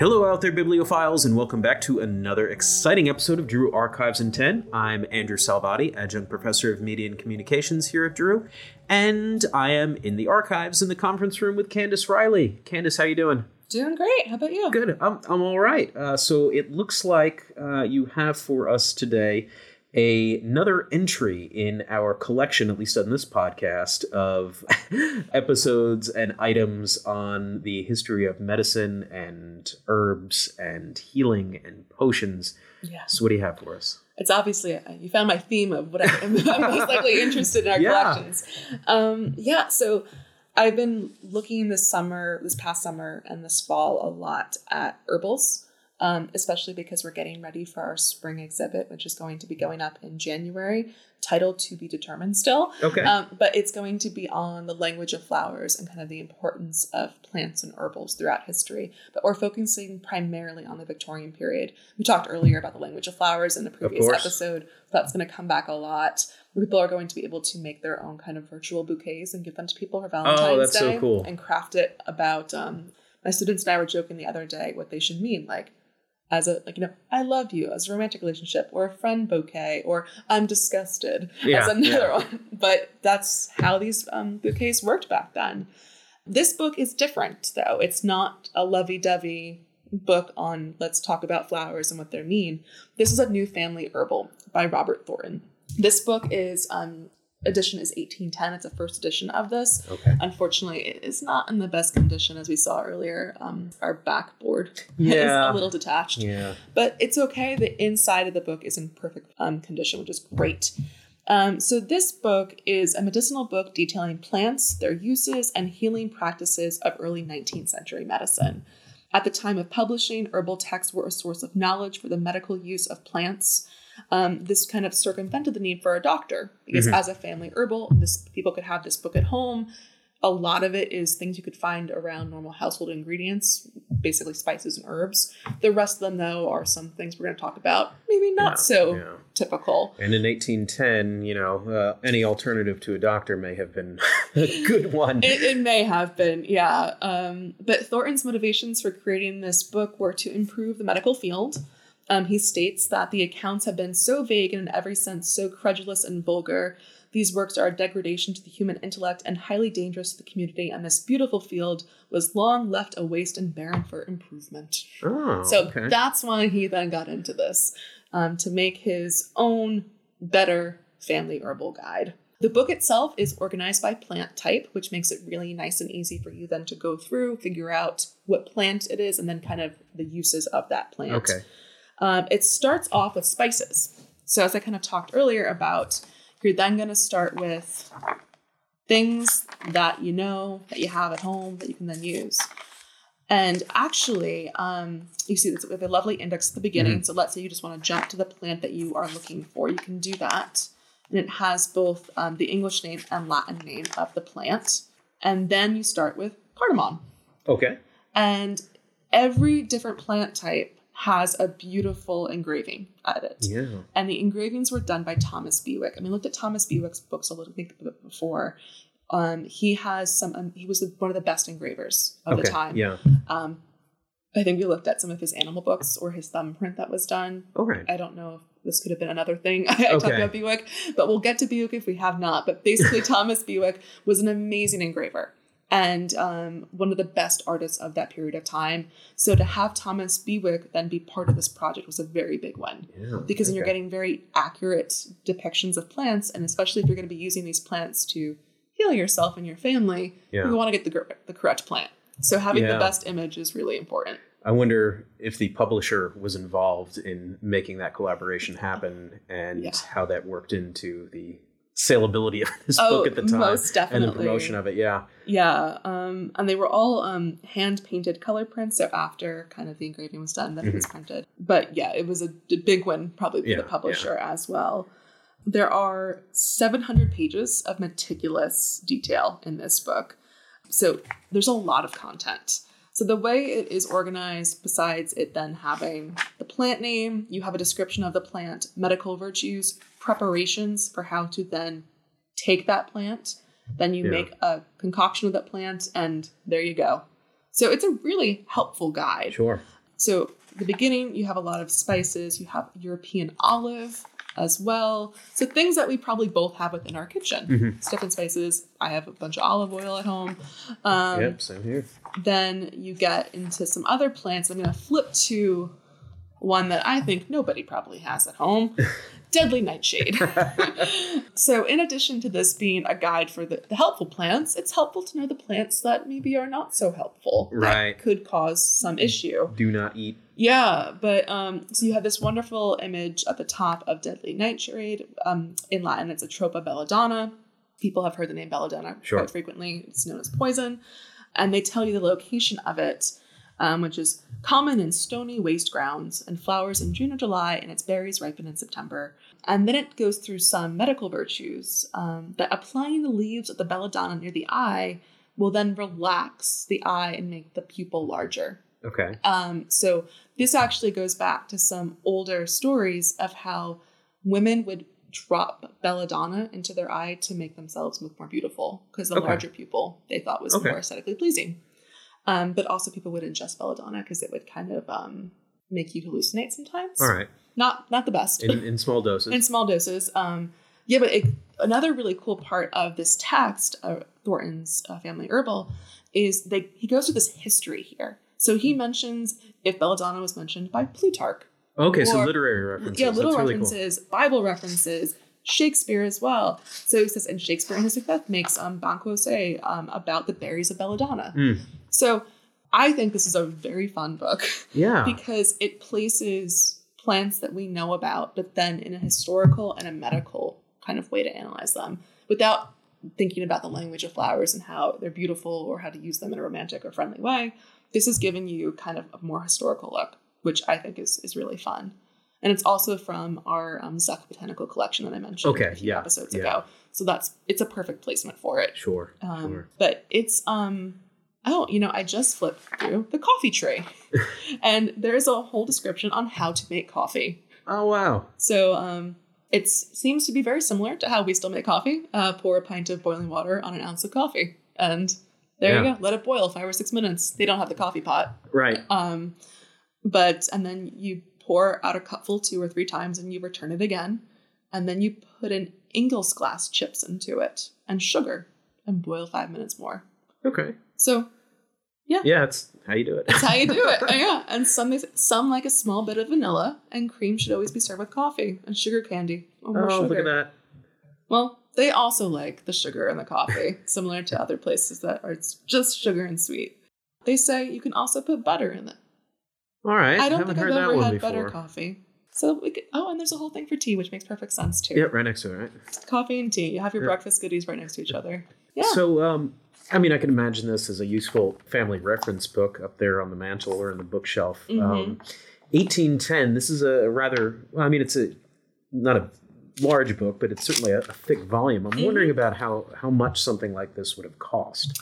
Hello out there, bibliophiles, and welcome back to another exciting episode of Drew Archives in 10. I'm Andrew Salvati, Adjunct Professor of Media and Communications here at Drew, and I am in the archives in the conference room with Candace Riley. Candace, how you doing? Doing great. How about you? Good. I'm, I'm all right. Uh, so it looks like uh, you have for us today a, another entry in our collection, at least on this podcast, of episodes and items on the history of medicine and herbs and healing and potions. Yeah. So, what do you have for us? It's obviously, uh, you found my theme of what I'm, I'm most likely interested in our Yeah. collections. Um, yeah, so I've been looking this summer, this past summer and this fall a lot at herbals, um, especially because we're getting ready for our spring exhibit, which is going to be going up in January, titled To Be Determined still. Okay. Um, but it's going to be on the language of flowers and kind of the importance of plants and herbals throughout history. But we're focusing primarily on the Victorian period. We talked earlier about the language of flowers in the previous episode. That's going to come back a lot. People are going to be able to make their own kind of virtual bouquets and give them to people for Valentine's Oh, that's so Day cool. and craft it about. Um, my students and I were joking the other day what they should mean, like as a like you know I love you as a romantic relationship or a friend bouquet or I'm disgusted Yeah, as another yeah. one. But that's how these um, bouquets worked back then. This book is different though. It's not a lovey-dovey book on let's talk about flowers and what they mean. This is a new family herbal by Robert Thornton. This book is um edition is 1810. It's a first edition of this. Okay. Unfortunately, it is not in the best condition as we saw earlier. Um, our backboard Yeah. is a little detached Yeah. but it's okay. The inside of the book is in perfect um, condition, which is great. Um, so this book is a medicinal book detailing plants, their uses, and healing practices of early 19th century medicine. At the time of publishing, herbal texts were a source of knowledge for the medical use of plants. Um, this kind of circumvented the need for a doctor because, as a family herbal, this people could have this book at home. A lot of it is things you could find around normal household ingredients, basically spices and herbs. The rest of them, though, are some things we're going to talk about. Maybe not Yeah, so yeah. typical. And in 1810, you know, uh, any alternative to a doctor may have been a good one. It, it may have been, yeah. Um, but Thornton's motivations for creating this book were to improve the medical field. Um, he states that the accounts have been so vague and in every sense so credulous and vulgar. These works are a degradation to the human intellect and highly dangerous to the community, and this beautiful field was long left a waste and barren for improvement. oh, So okay. that's why he then got into this um, to make his own better family herbal guide. The book itself is organized by plant type, which makes it really nice and easy for you then to go through, figure out what plant it is, and then kind of the uses of that plant. okay. Um, it starts off with spices. So, as I kind of talked earlier about, you're then going to start with things that you know that you have at home that you can then use. And actually, um, you see this with a lovely index at the beginning. So, let's say you just want to jump to the plant that you are looking for, you can do that. And it has both um, the English name and Latin name of the plant. And then you start with cardamom. Okay. And every different plant type has a beautiful engraving at it. Yeah. And the engravings were done by Thomas Bewick. I mean, I looked at Thomas Bewick's books a little bit before. Um, he has some. Um, he was the, one of the best engravers of okay. the time. Yeah. Um, I think we looked at some of his animal books or his thumbprint that was done. Okay. I don't know if this could have been another thing I talked Okay. about Bewick, but we'll get to Bewick if we have not. But basically, Thomas Bewick was an amazing engraver and um, one of the best artists of that period of time. So to have Thomas Bewick then be part of this project was a very big one Yeah. because then you're getting very accurate depictions of plants, and especially if you're going to be using these plants to heal yourself and your family, Yeah. you want to get the the correct plant. So having Yeah. the best image is really important. I wonder if the publisher was involved in making that collaboration happen and Yeah. how that worked into the saleability of this Oh, book at the time most and the promotion of it. Yeah. Yeah, um, and they were all um, hand painted color prints. So after kind of the engraving was done, then it was printed. But yeah, it was a big one probably for Mm-hmm. Yeah, the publisher as well. There are 700 pages of meticulous detail in this book. So there's a lot of content. So the way it is organized, besides it then having the plant name, you have a description of the plant, medical virtues, preparations for how to then take that plant. Then you Yeah. make a concoction of that plant, and there you go. So it's a really helpful guide. Sure. So the beginning, you have a lot of spices. You have European olive as well. So things that we probably both have within our kitchen. Mhm. Stuff and spices. I have a bunch of olive oil at home. Um, yep, same here. Then you get into some other plants. I'm going to flip to one that I think nobody probably has at home. Deadly nightshade. so, in addition to this being a guide for the, the helpful plants, it's helpful to know the plants that maybe are not so helpful. that Right. could cause some issue. Do not eat. Yeah, but um, so you have this wonderful image at the top of deadly nightshade. Um, in Latin, it's a Atropa belladonna. People have heard the name belladonna Sure. quite frequently. It's known as poison, and they tell you the location of it, um, which is common in stony waste grounds and flowers in June or July, and its berries ripen in September. And then it goes through some medical virtues um, that applying the leaves of the belladonna near the eye will then relax the eye and make the pupil larger. Okay. Um, so this actually goes back to some older stories of how women would drop belladonna into their eye to make themselves look more beautiful because the Okay. larger pupil they thought was Okay. more aesthetically pleasing. Um, but also people would ingest belladonna because it would kind of um, make you hallucinate sometimes. All right. Not not the best In, in small doses. in small doses. Um, yeah, but it, another really cool part of this text, uh, Thornton's uh, Family Herbal, is they he goes through this history here. So he mentions if belladonna was mentioned by Plutarch. okay, so literary references. Yeah, little That's really references, Bible references, Shakespeare as well. So he says, and Shakespeare in his Macbeth makes um, Banquo say um, about the berries of belladonna. Mm, So I think this is a very fun book yeah. because it places plants that we know about, but then in a historical and a medical kind of way to analyze them without thinking about the language of flowers and how they're beautiful or how to use them in a romantic or friendly way. This is giving you kind of a more historical look, which I think is, is really fun. And it's also from our um, Zuck Botanical Collection that I mentioned Okay, a few yeah, episodes yeah. ago. So that's it's a perfect placement for it. Sure. Um, sure. But it's um oh you know I just flipped through the coffee tray, and there's a whole description on how to make coffee. Oh wow. So um it seems to be very similar to how we still make coffee. Uh, pour a pint of boiling water on an ounce of coffee, and there you go. Let it boil five or six minutes. They don't have the coffee pot. Right. Um, but and then you pour out a cupful two or three times, and you return it again, and then you put in isinglass chips into it and sugar, and boil five minutes more. Okay. So Yeah, Yeah, that's how you do it. that's how you do it. Oh, yeah, and some some like a small bit of vanilla, and cream should always be served with coffee and sugar candy. Oh, oh, sugar. look at that. Well, they also like the sugar and the coffee, similar to other places that are just sugar and sweet. They say you can also put butter in it. All right. I don't haven't think heard I've ever had before. butter coffee. So we could, oh, and there's a whole thing for tea, which makes perfect sense too. Yep, right next to it, right? Coffee and tea. You have your Yeah. breakfast goodies right next to each other. Yeah. So, um, I mean, I can imagine this as a useful family reference book up there on the mantle or in the bookshelf. Mm-hmm. Um, 1810. This is a rather. Well, I mean, it's a not a large book, but it's certainly a, a thick volume. I'm Mm-hmm. wondering about how how much something like this would have cost.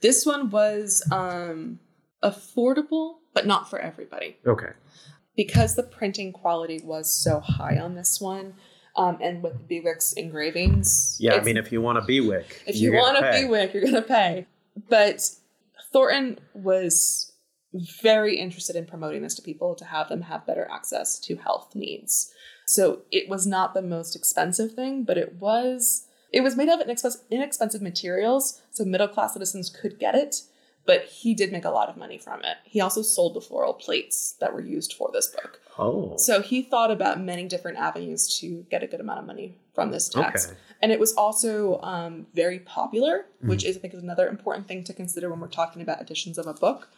this one was um, affordable, but not for everybody. Okay. because the printing quality was so high on this one, um, and with the Bewick's engravings. Yeah, I mean, if you want a Bewick, if you want a. Bewick, you're gonna pay. But Thornton was very interested in promoting this to people to have them have better access to health needs. So it was not the most expensive thing, but it was it was made of inexpensive, inexpensive materials, so middle class citizens could get it. But he did make a lot of money from it. He also sold the floral plates that were used for this book. Oh, So he thought about many different avenues to get a good amount of money from this text. Okay. And it was also um, very popular, which is, I think, is another important thing to consider when we're talking about editions of a book.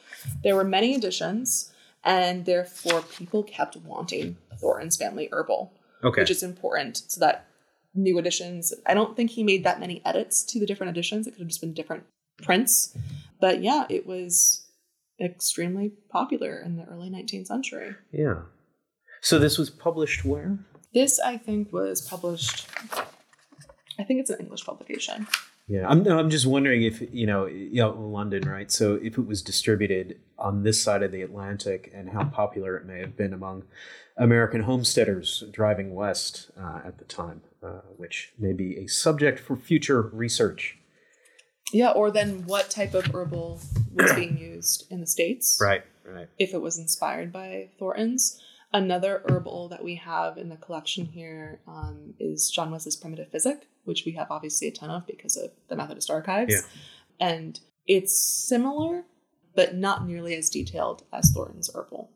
There were many editions, and therefore people kept wanting Thornton's Family Herbal, okay. which is important so that new editions, I don't think he made that many edits to the different editions. It could have just been different prints. But yeah, it was extremely popular in the early 19th century. yeah. So this was published where? This, I think, was published. I think it's an English publication. Yeah, I'm. No, I'm just wondering if you know, you know, London, right? So if it was distributed on this side of the Atlantic, and how popular it may have been among American homesteaders driving west uh, at the time, uh, which may be a subject for future research. Yeah, or then what type of herbal was being used in the States. Right, right. If it was inspired by Thornton's. Another herbal that we have in the collection here um, is John Wesley's Primitive Physic, which we have obviously a ton of because of the Methodist Archives. Yeah. And it's similar, but not nearly as detailed as Thornton's herbal.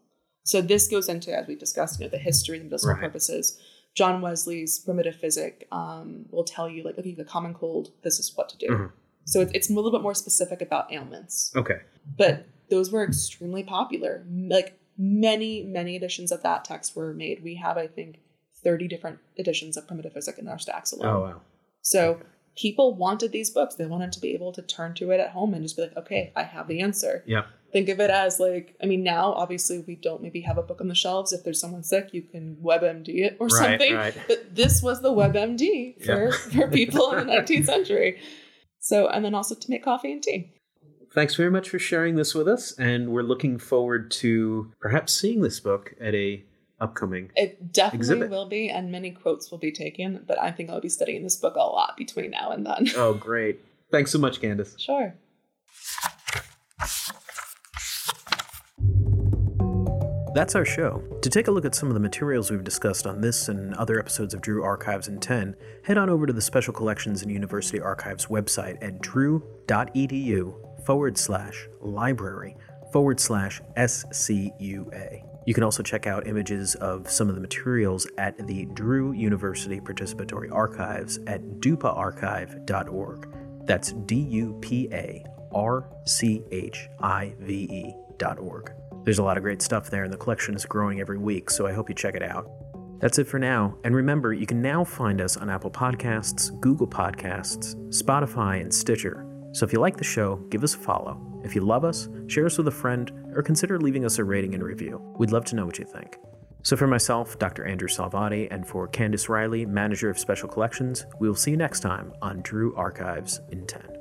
So this goes into, as we discussed, you know, the history and medicinal Right. purposes. John Wesley's Primitive Physic um, will tell you, like, if you have a common cold, this is what to do. Mhm. So it's, it's a little bit more specific about ailments Okay. but those were extremely popular. Like many, many editions of that text were made. We have, I think, 30 different editions of Primitive Physic in our stacks alone. Oh wow. So people wanted these books. They wanted to be able to turn to it at home and just be like, okay, I have the answer. Yeah. Think of it as like, I mean, now obviously we don't maybe have a book on the shelves. If there's someone sick, you can WebMD it or Right, something. right. But this was the WebMD for, Yeah. for people in the 19th century. So, and then also to make coffee and tea. Thanks very much for sharing this with us, and we're looking forward to perhaps seeing this book at a upcoming. It definitely Exhibit. will be, and many quotes will be taken. But I think I'll be studying this book a lot between now and then. Oh, great! Thanks so much, Candace. sure. That's our show. To take a look at some of the materials we've discussed on this and other episodes of Drew Archives in 10, head on over to the Special Collections and University Archives website at drew.edu forward slash library forward slash SCUA. You can also check out images of some of the materials at the Drew University Participatory Archives at dupaarchive.org. That's D U P A R C H I V E dot org. There's a lot of great stuff there, and the collection is growing every week, so I hope you check it out. That's it for now, and remember, you can now find us on Apple Podcasts, Google Podcasts, Spotify, and Stitcher. So if you like the show, give us a follow. If you love us, share us with a friend, or consider leaving us a rating and review. We'd love to know what you think. So for myself, Dr. Andrew Salvati, and for Candace Riley, Manager of Special Collections, we will see you next time on Drew Archives in 10.